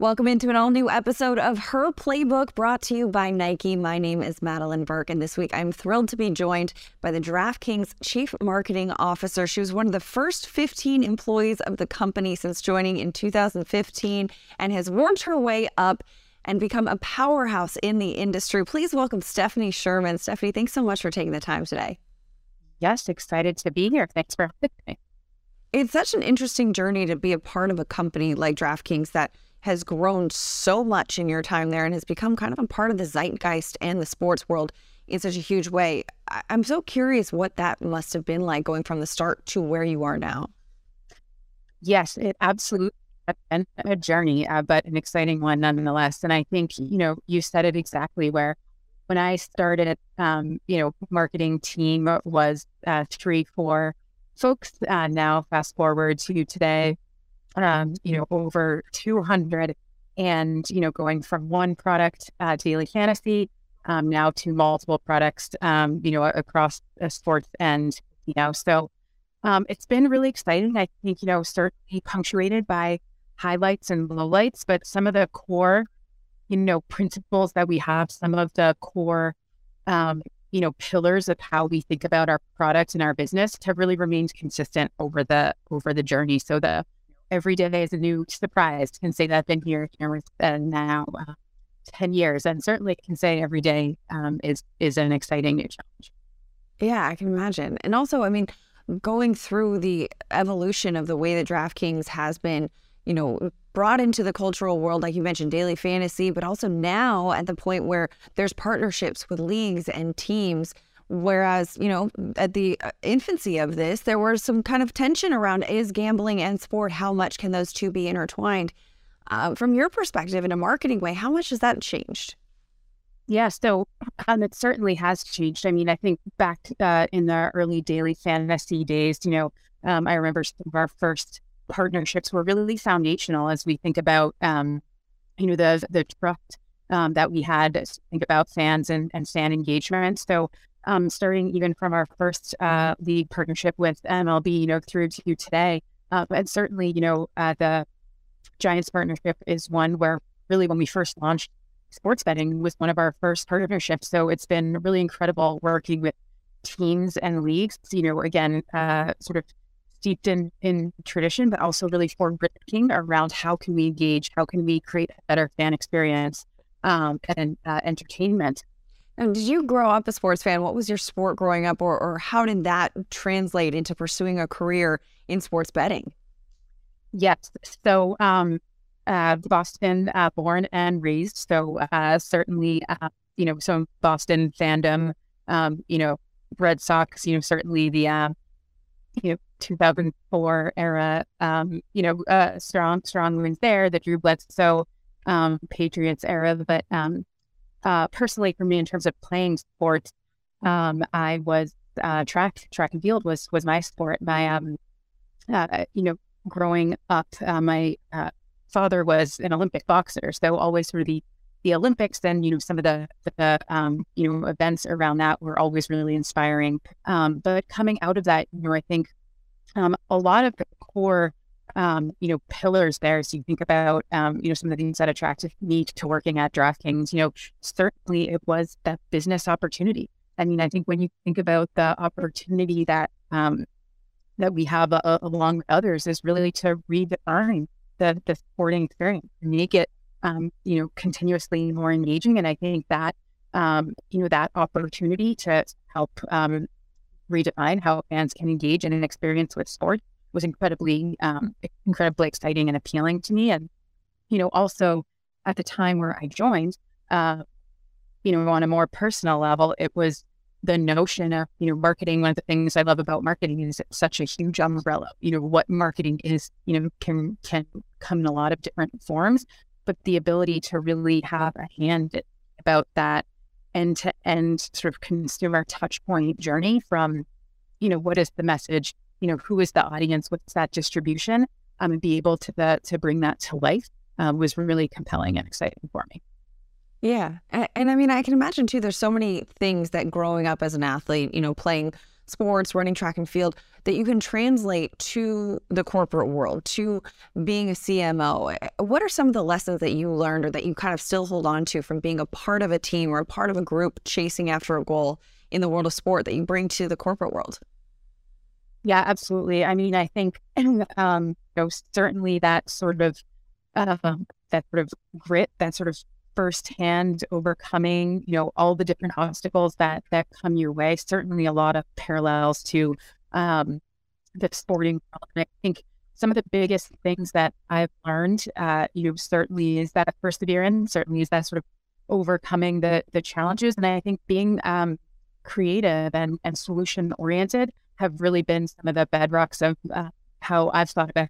Welcome into an all new episode of Her Playbook brought to you by Nike. My name is Madelyn Burke, and this week I'm thrilled to be joined by the DraftKings Chief Marketing Officer. She was one of the first 15 employees of the company since joining in 2015 and has worked her way up and become a powerhouse in the industry. Please welcome Stephanie Sherman. Stephanie, thanks so much for taking the time today. Yes, excited to be here. Thanks for having me. It's such an interesting journey to be a part of a company like DraftKings that has grown so much in your time there and has become kind of a part of the zeitgeist and the sports world in such a huge way. I- am so curious what that must have been like going from the start to where you are now. Yes, it absolutely been a journey, uh, but an exciting one nonetheless. And I think, you know, you said it exactly where when I started, um, you know, marketing team was uh, three, four folks. Uh, now, fast forward to today, um, you know, over 200 and, you know, going from one product, uh, daily fantasy, um, now to multiple products, um, you know, across the sports and, you know, so um, it's been really exciting. I think, you know, certainly punctuated by highlights and lowlights, but some of the core, you know, principles that we have, some of the core, um, you know, pillars of how we think about our products and our business have really remained consistent over the over the journey. So the every day is a new surprise. Can say that I've been here, here uh, now uh, ten years, and certainly can say every day um, is is an exciting new challenge. Yeah, I can imagine, and also, I mean, going through the evolution of the way that DraftKings has been, you know, brought into the cultural world, like you mentioned, daily fantasy, but also now at the point where there's partnerships with leagues and teams Whereas, you know, at the uh, infancy of this, there was some kind of tension around is gambling and sport, how much can those two be intertwined? Uh, from your perspective, in a marketing way, how much has that changed? Yeah, so um, it certainly has changed. I mean, I think back uh, in the early daily fantasy days, you know, um, I remember some of our first partnerships were really foundational as we think about, um, you know, the the trust um, that we had. Think about fans and, and fan engagement. So um, starting even from our first uh, league partnership with MLB, you know, through to today. Uh, and certainly, you know, uh, the Giants partnership is one where really when we first launched sports betting was one of our first partnerships. So it's been really incredible working with teams and leagues, you know, again, uh, sort of steeped in, in tradition, but also really forward thinking around how can we engage, how can we create a better fan experience um, and uh, entertainment and did you grow up a sports fan? What was your sport growing up, or, or how did that translate into pursuing a career in sports betting? Yes. So, um, uh, Boston uh, born and raised. So, uh, certainly, uh, you know, some Boston fandom, um, you know, Red Sox, you know, certainly the, uh, you know, 2004 era, um, you know, uh, strong, strong wins there, the Drew Bledsoe um, Patriots era. But um, uh, personally for me in terms of playing sports, um, I was uh, track track and field was was my sport. My um, uh, you know, growing up, uh, my uh, father was an Olympic boxer, so always through the the Olympics and you know some of the the um, you know events around that were always really inspiring. Um, but coming out of that, you know, I think um, a lot of the core um, you know, pillars there. So you think about, um, you know, some of the things that attracted me to working at DraftKings, you know, certainly it was that business opportunity. I mean, I think when you think about the opportunity that, um, that we have uh, along with others is really to redefine the, the sporting experience, make it um, you know, continuously more engaging. And I think that, um, you know, that opportunity to help um, redefine how fans can engage in an experience with sport was incredibly, um, incredibly exciting and appealing to me. And, you know, also at the time where I joined, uh, you know, on a more personal level, it was the notion of, you know, marketing. One of the things I love about marketing is it's such a huge umbrella. You know, what marketing is, you know, can can come in a lot of different forms but the ability to really have a hand about that end to end sort of consumer touch point journey from, you know, what is the message, you know, who is the audience, what's that distribution, um, and be able to the, to bring that to life uh, was really compelling and exciting for me. Yeah. And, and, I mean, I can imagine too, there's so many things that growing up as an athlete, you know, playing sports, running track and field, that you can translate to the corporate world, to being a CMO. What are some of the lessons that you learned or that you kind of still hold on to from being a part of a team or a part of a group chasing after a goal in the world of sport that you bring to the corporate world? Yeah, absolutely. I mean, I think um, you know, certainly that sort of uh, that sort of grit, that sort of firsthand overcoming, you know, all the different obstacles that that come your way. Certainly, a lot of parallels to um, the sporting world. And I think some of the biggest things that I've learned, uh, you know, certainly is that perseverance. Certainly is that sort of overcoming the the challenges. And I think being um, creative and and solution oriented have really been some of the bedrocks of uh, how I've thought about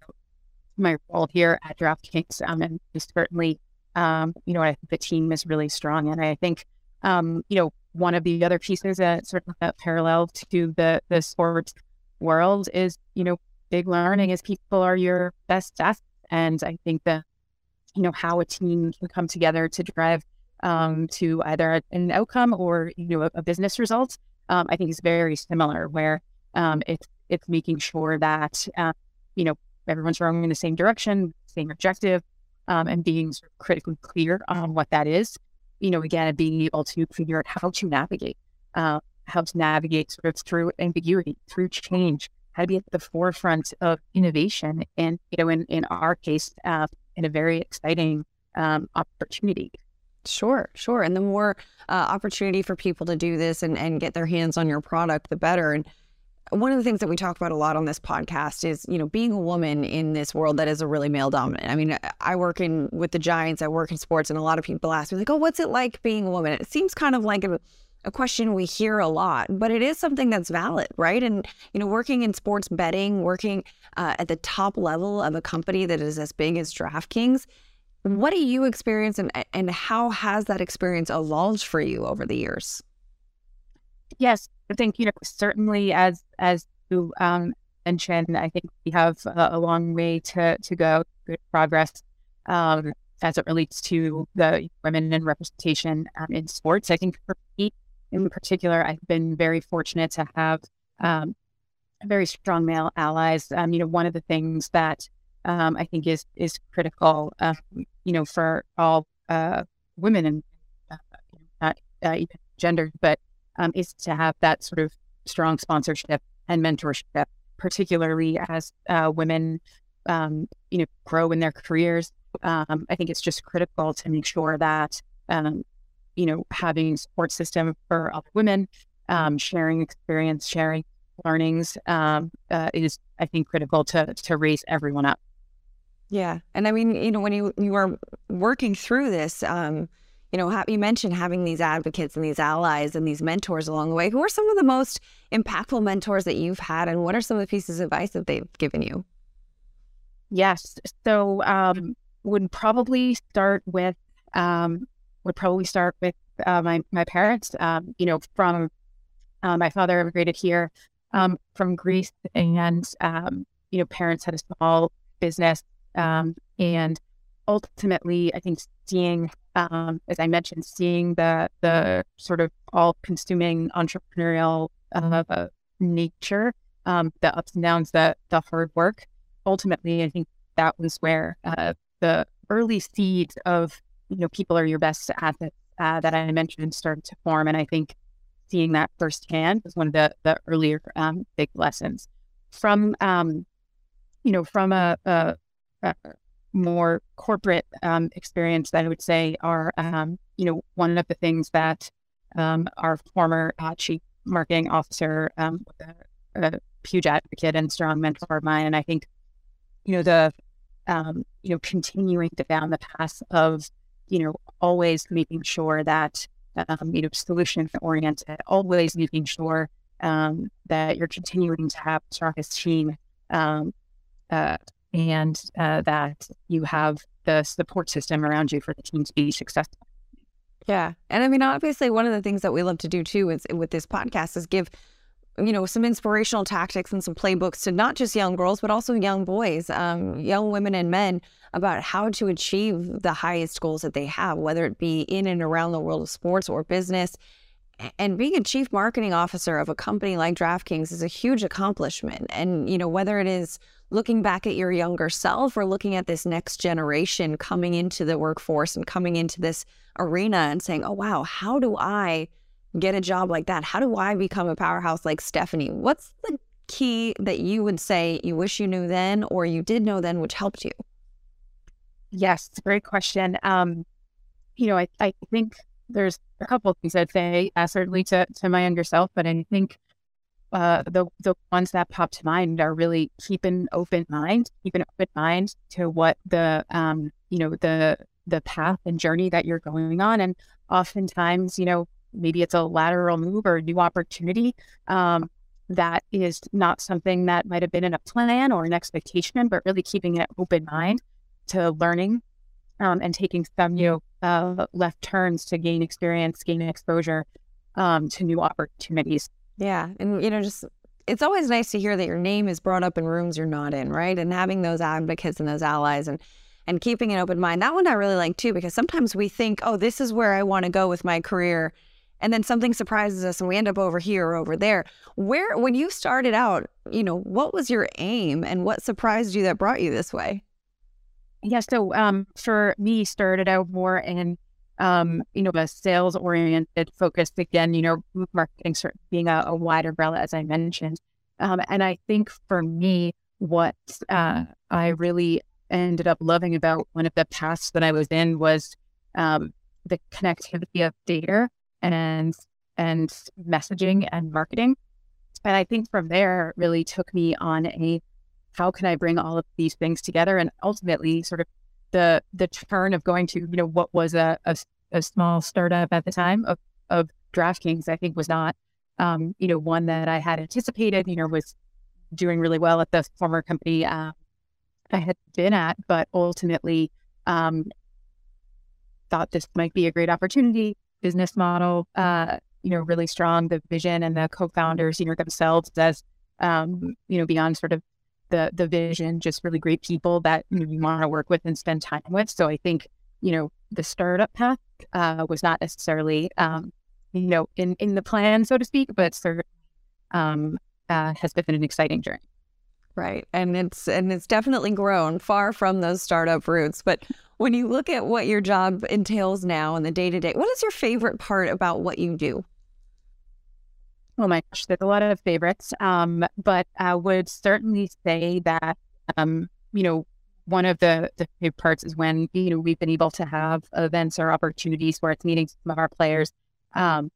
my role here at DraftKings. Um, and certainly um, you know, I think the team is really strong. And I think, um, you know, one of the other pieces that sort of that parallel to the the sports world is, you know, big learning is people are your best assets. And I think that, you know, how a team can come together to drive um, to either an outcome or, you know, a, a business result, um, I think is very similar where um, it's, it's making sure that, uh, you know, everyone's rowing in the same direction, same objective, um, and being sort of critically clear on what that is. You know, again, being able to figure out how to navigate, uh, how to navigate sort of through ambiguity, through change, how to be at the forefront of innovation, and you know, in in our case, uh, in a very exciting um, opportunity. Sure, sure. And the more uh, opportunity for people to do this and, and get their hands on your product, the better. And one of the things that we talk about a lot on this podcast is, you know, being a woman in this world that is a really male dominant. I mean, I work in with the Giants, I work in sports, and a lot of people ask me, like, oh, what's it like being a woman? It seems kind of like a, a question we hear a lot, but it is something that's valid, right? And, you know, working in sports betting, working uh, at the top level of a company that is as big as DraftKings, what do you experience and, and how has that experience evolved for you over the years? Yes, I think you know certainly as as you um, mentioned, I think we have a, a, long way to to go. Good progress um, as it relates to the women and representation um, in sports. I think for me in particular, I've been very fortunate to have um, very strong male allies. Um, you know, one of the things that um, I think is is critical, uh, you know, for all uh, women and uh, not uh, even gender, but um, is to have that sort of strong sponsorship and mentorship, particularly as uh, women, um, you know, grow in their careers. Um, I think it's just critical to make sure that, um, you know, having support system for other women, um, sharing experience, sharing learnings um, uh, is, I think, critical to to raise everyone up. Yeah, and I mean, you know, when you you are working through this, um, you know, you mentioned having these advocates and these allies and these mentors along the way. Who are some of the most impactful mentors that you've had, and what are some of the pieces of advice that they've given you? Yes, so um, would probably start with um, would probably start with uh, my my parents. Um, you know, from uh, my father immigrated here um, from Greece, and um, you know, parents had a small business, um, and ultimately, I think seeing um, as I mentioned, seeing the the sort of all-consuming entrepreneurial uh, nature, um, the ups and downs, the the hard work. Ultimately, I think that was where uh, the early seeds of you know people are your best assets uh, that I mentioned started to form, and I think seeing that firsthand was one of the the earlier um, big lessons from um, you know from a, a, a more corporate um, experience that I would say are, um, you know, one of the things that um, our former uh, chief marketing officer, um, a, a, huge advocate and strong mentor of mine, and I think, you know, the, um, you know, continuing to down the path of, you know, always making sure that, um, you know, solution oriented, always making sure that you're continuing to have the strongest team. Uh, and uh, that you have the support system around you for the team to be successful. Yeah. And I mean, obviously, one of the things that we love to do too is with this podcast is give, you know, some inspirational tactics and some playbooks to not just young girls, but also young boys, um, young women and men about how to achieve the highest goals that they have, whether it be in and around the world of sports or business. And being a chief marketing officer of a company like DraftKings is a huge accomplishment. And, you know, whether it is looking back at your younger self or looking at this next generation coming into the workforce and coming into this arena and saying, oh, wow, how do I get a job like that? How do I become a powerhouse like Stephanie? What's the key that you would say you wish you knew then or you did know then, which helped you? Yes, great question. Um, you know, I, I think there's a couple things I'd say, uh, certainly to, to my younger self, but I think uh, the the ones that pop to mind are really keep an open mind, keep an open mind to what the um, you know the the path and journey that you're going on, and oftentimes you know maybe it's a lateral move or a new opportunity um, that is not something that might have been in a plan or an expectation, but really keeping an open mind to learning um, and taking some you know uh, left turns to gain experience, gain exposure um, to new opportunities. Yeah. And, you know, just it's always nice to hear that your name is brought up in rooms you're not in, right? And having those advocates and those allies and and keeping an open mind. That one I really like too, because sometimes we think, oh, this is where I want to go with my career. And then something surprises us and we end up over here or over there. Where, when you started out, you know, what was your aim and what surprised you that brought you this way? Yeah. So um, for me, started out more in um, you know, a sales oriented focus. Again, you know, marketing sort of being a, a wide umbrella, as I mentioned. Um, and I think for me, what uh, I really ended up loving about one of the paths that I was in was um, the connectivity of data and and messaging and marketing. And I think from there really took me on a how can I bring all of these things together and ultimately sort of the the turn of going to you know what was a, a, a small startup at the time of of DraftKings, I think was not um, you know one that I had anticipated. You know, was doing really well at the former company uh, I had been at, but ultimately um, thought this might be a great opportunity. Business model, uh, you know, really strong. The vision and the co-founders, you know, themselves as um, you know beyond sort of the the vision, just really great people that you, want to work with and spend time with. So I think you know the startup path uh, was not necessarily um, you know in in the plan, so to speak, but certainly um, uh, has been an exciting journey. Right, and it's and it's definitely grown far from those startup roots. But when you look at what your job entails now and the day to day, what is your favorite part about what you do? Oh my gosh, there's a lot of favorites. Um, but I would certainly say that, um, you know, one of the, the big parts is when, you know, we've been able to have events or opportunities where it's meeting some of our players um,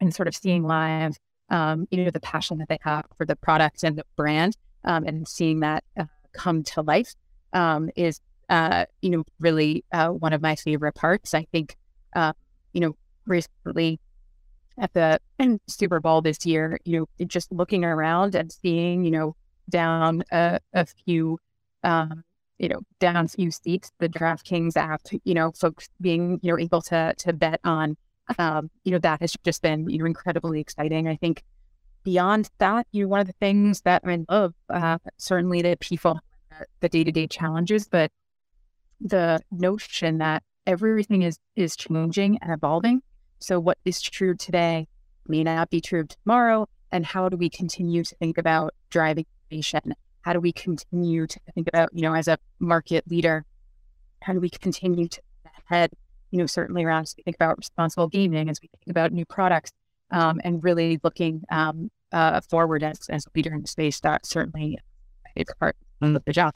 and sort of seeing live, um, you know, the passion that they have for the product and the brand um, and seeing that uh, come to life um, is, uh, you know, really uh, one of my favorite parts. I think, uh, you know, recently at the Super Bowl this year, you know, just looking around and seeing, you know, down a, a few, um, you know, down a few seats, the DraftKings app, you know, folks being, you know, able to to bet on, um, you know, that has just been, you know, incredibly exciting. I think beyond that, you know, one of the things that I love, uh, certainly the people, the day to day challenges, but the notion that everything is is changing and evolving so, what is true today may not be true tomorrow. And how do we continue to think about driving innovation? How do we continue to think about, you know, as a market leader, how do we continue to head, you know, certainly around as we think about responsible gaming, as we think about new products, um, and really looking um, uh, forward as, as a leader in the space. That certainly is part of the job.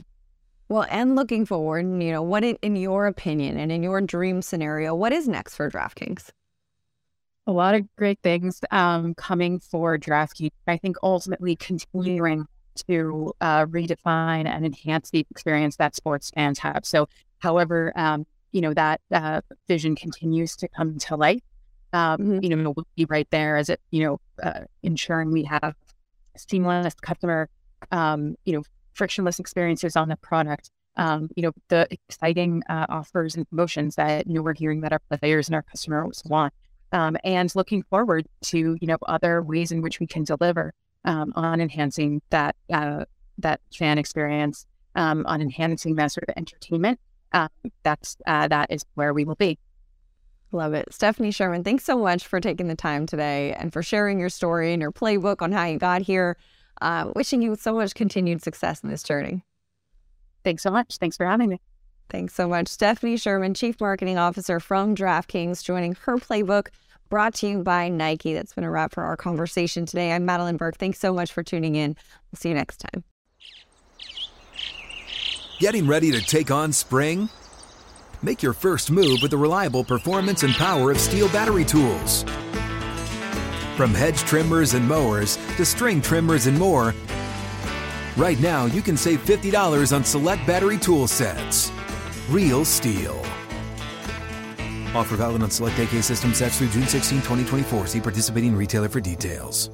Well, and looking forward, you know, what in, in your opinion and in your dream scenario, what is next for DraftKings? A lot of great things um, coming for DraftKings. I think ultimately continuing to uh, redefine and enhance the experience that sports fans have. So, however, um, you know that uh, vision continues to come to light. Um, mm-hmm. You know, we'll be right there as it, you know, uh, ensuring we have seamless customer, um, you know, frictionless experiences on the product. Um, you know, the exciting uh, offers and promotions that you know we're hearing that our players and our customers want, um, and looking forward to you know other ways in which we can deliver um, on enhancing that uh, that fan experience, um, on enhancing that sort of entertainment. Uh, that's uh, that is where we will be. Love it. Stephanie Sherman, thanks so much for taking the time today and for sharing your story and your playbook on how you got here. Uh, wishing you so much continued success in this journey. Thanks so much. Thanks for having me. Thanks so much. Stephanie Sherman, Chief Marketing Officer from DraftKings, joining her playbook brought to you by Nike. That's been a wrap for our conversation today. I'm Madelyn Burke. Thanks so much for tuning in. We'll see you next time. Getting ready to take on spring? Make your first move with the reliable performance and power of STIHL battery tools. From hedge trimmers and mowers to string trimmers and more, right now you can save $50 on select battery tool sets. Real STIHL. Offer valid on select AK system sets through June 16, 2024. See participating retailer for details.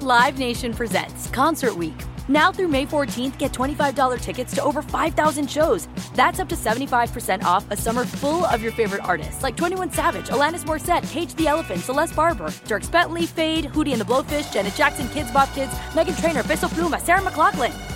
Live Nation presents Concert Week. Now through May 14th, get $25 tickets to over 5,000 shows. That's up to 75% off a summer full of your favorite artists like 21 Savage, Alanis Morissette, Cage the Elephant, Celeste Barber, Dierks Bentley, Feid, Hootie and the Blowfish, Janet Jackson, Kidz Bop Kids, Meghan Trainor, Peso Pluma, Sarah McLachlan.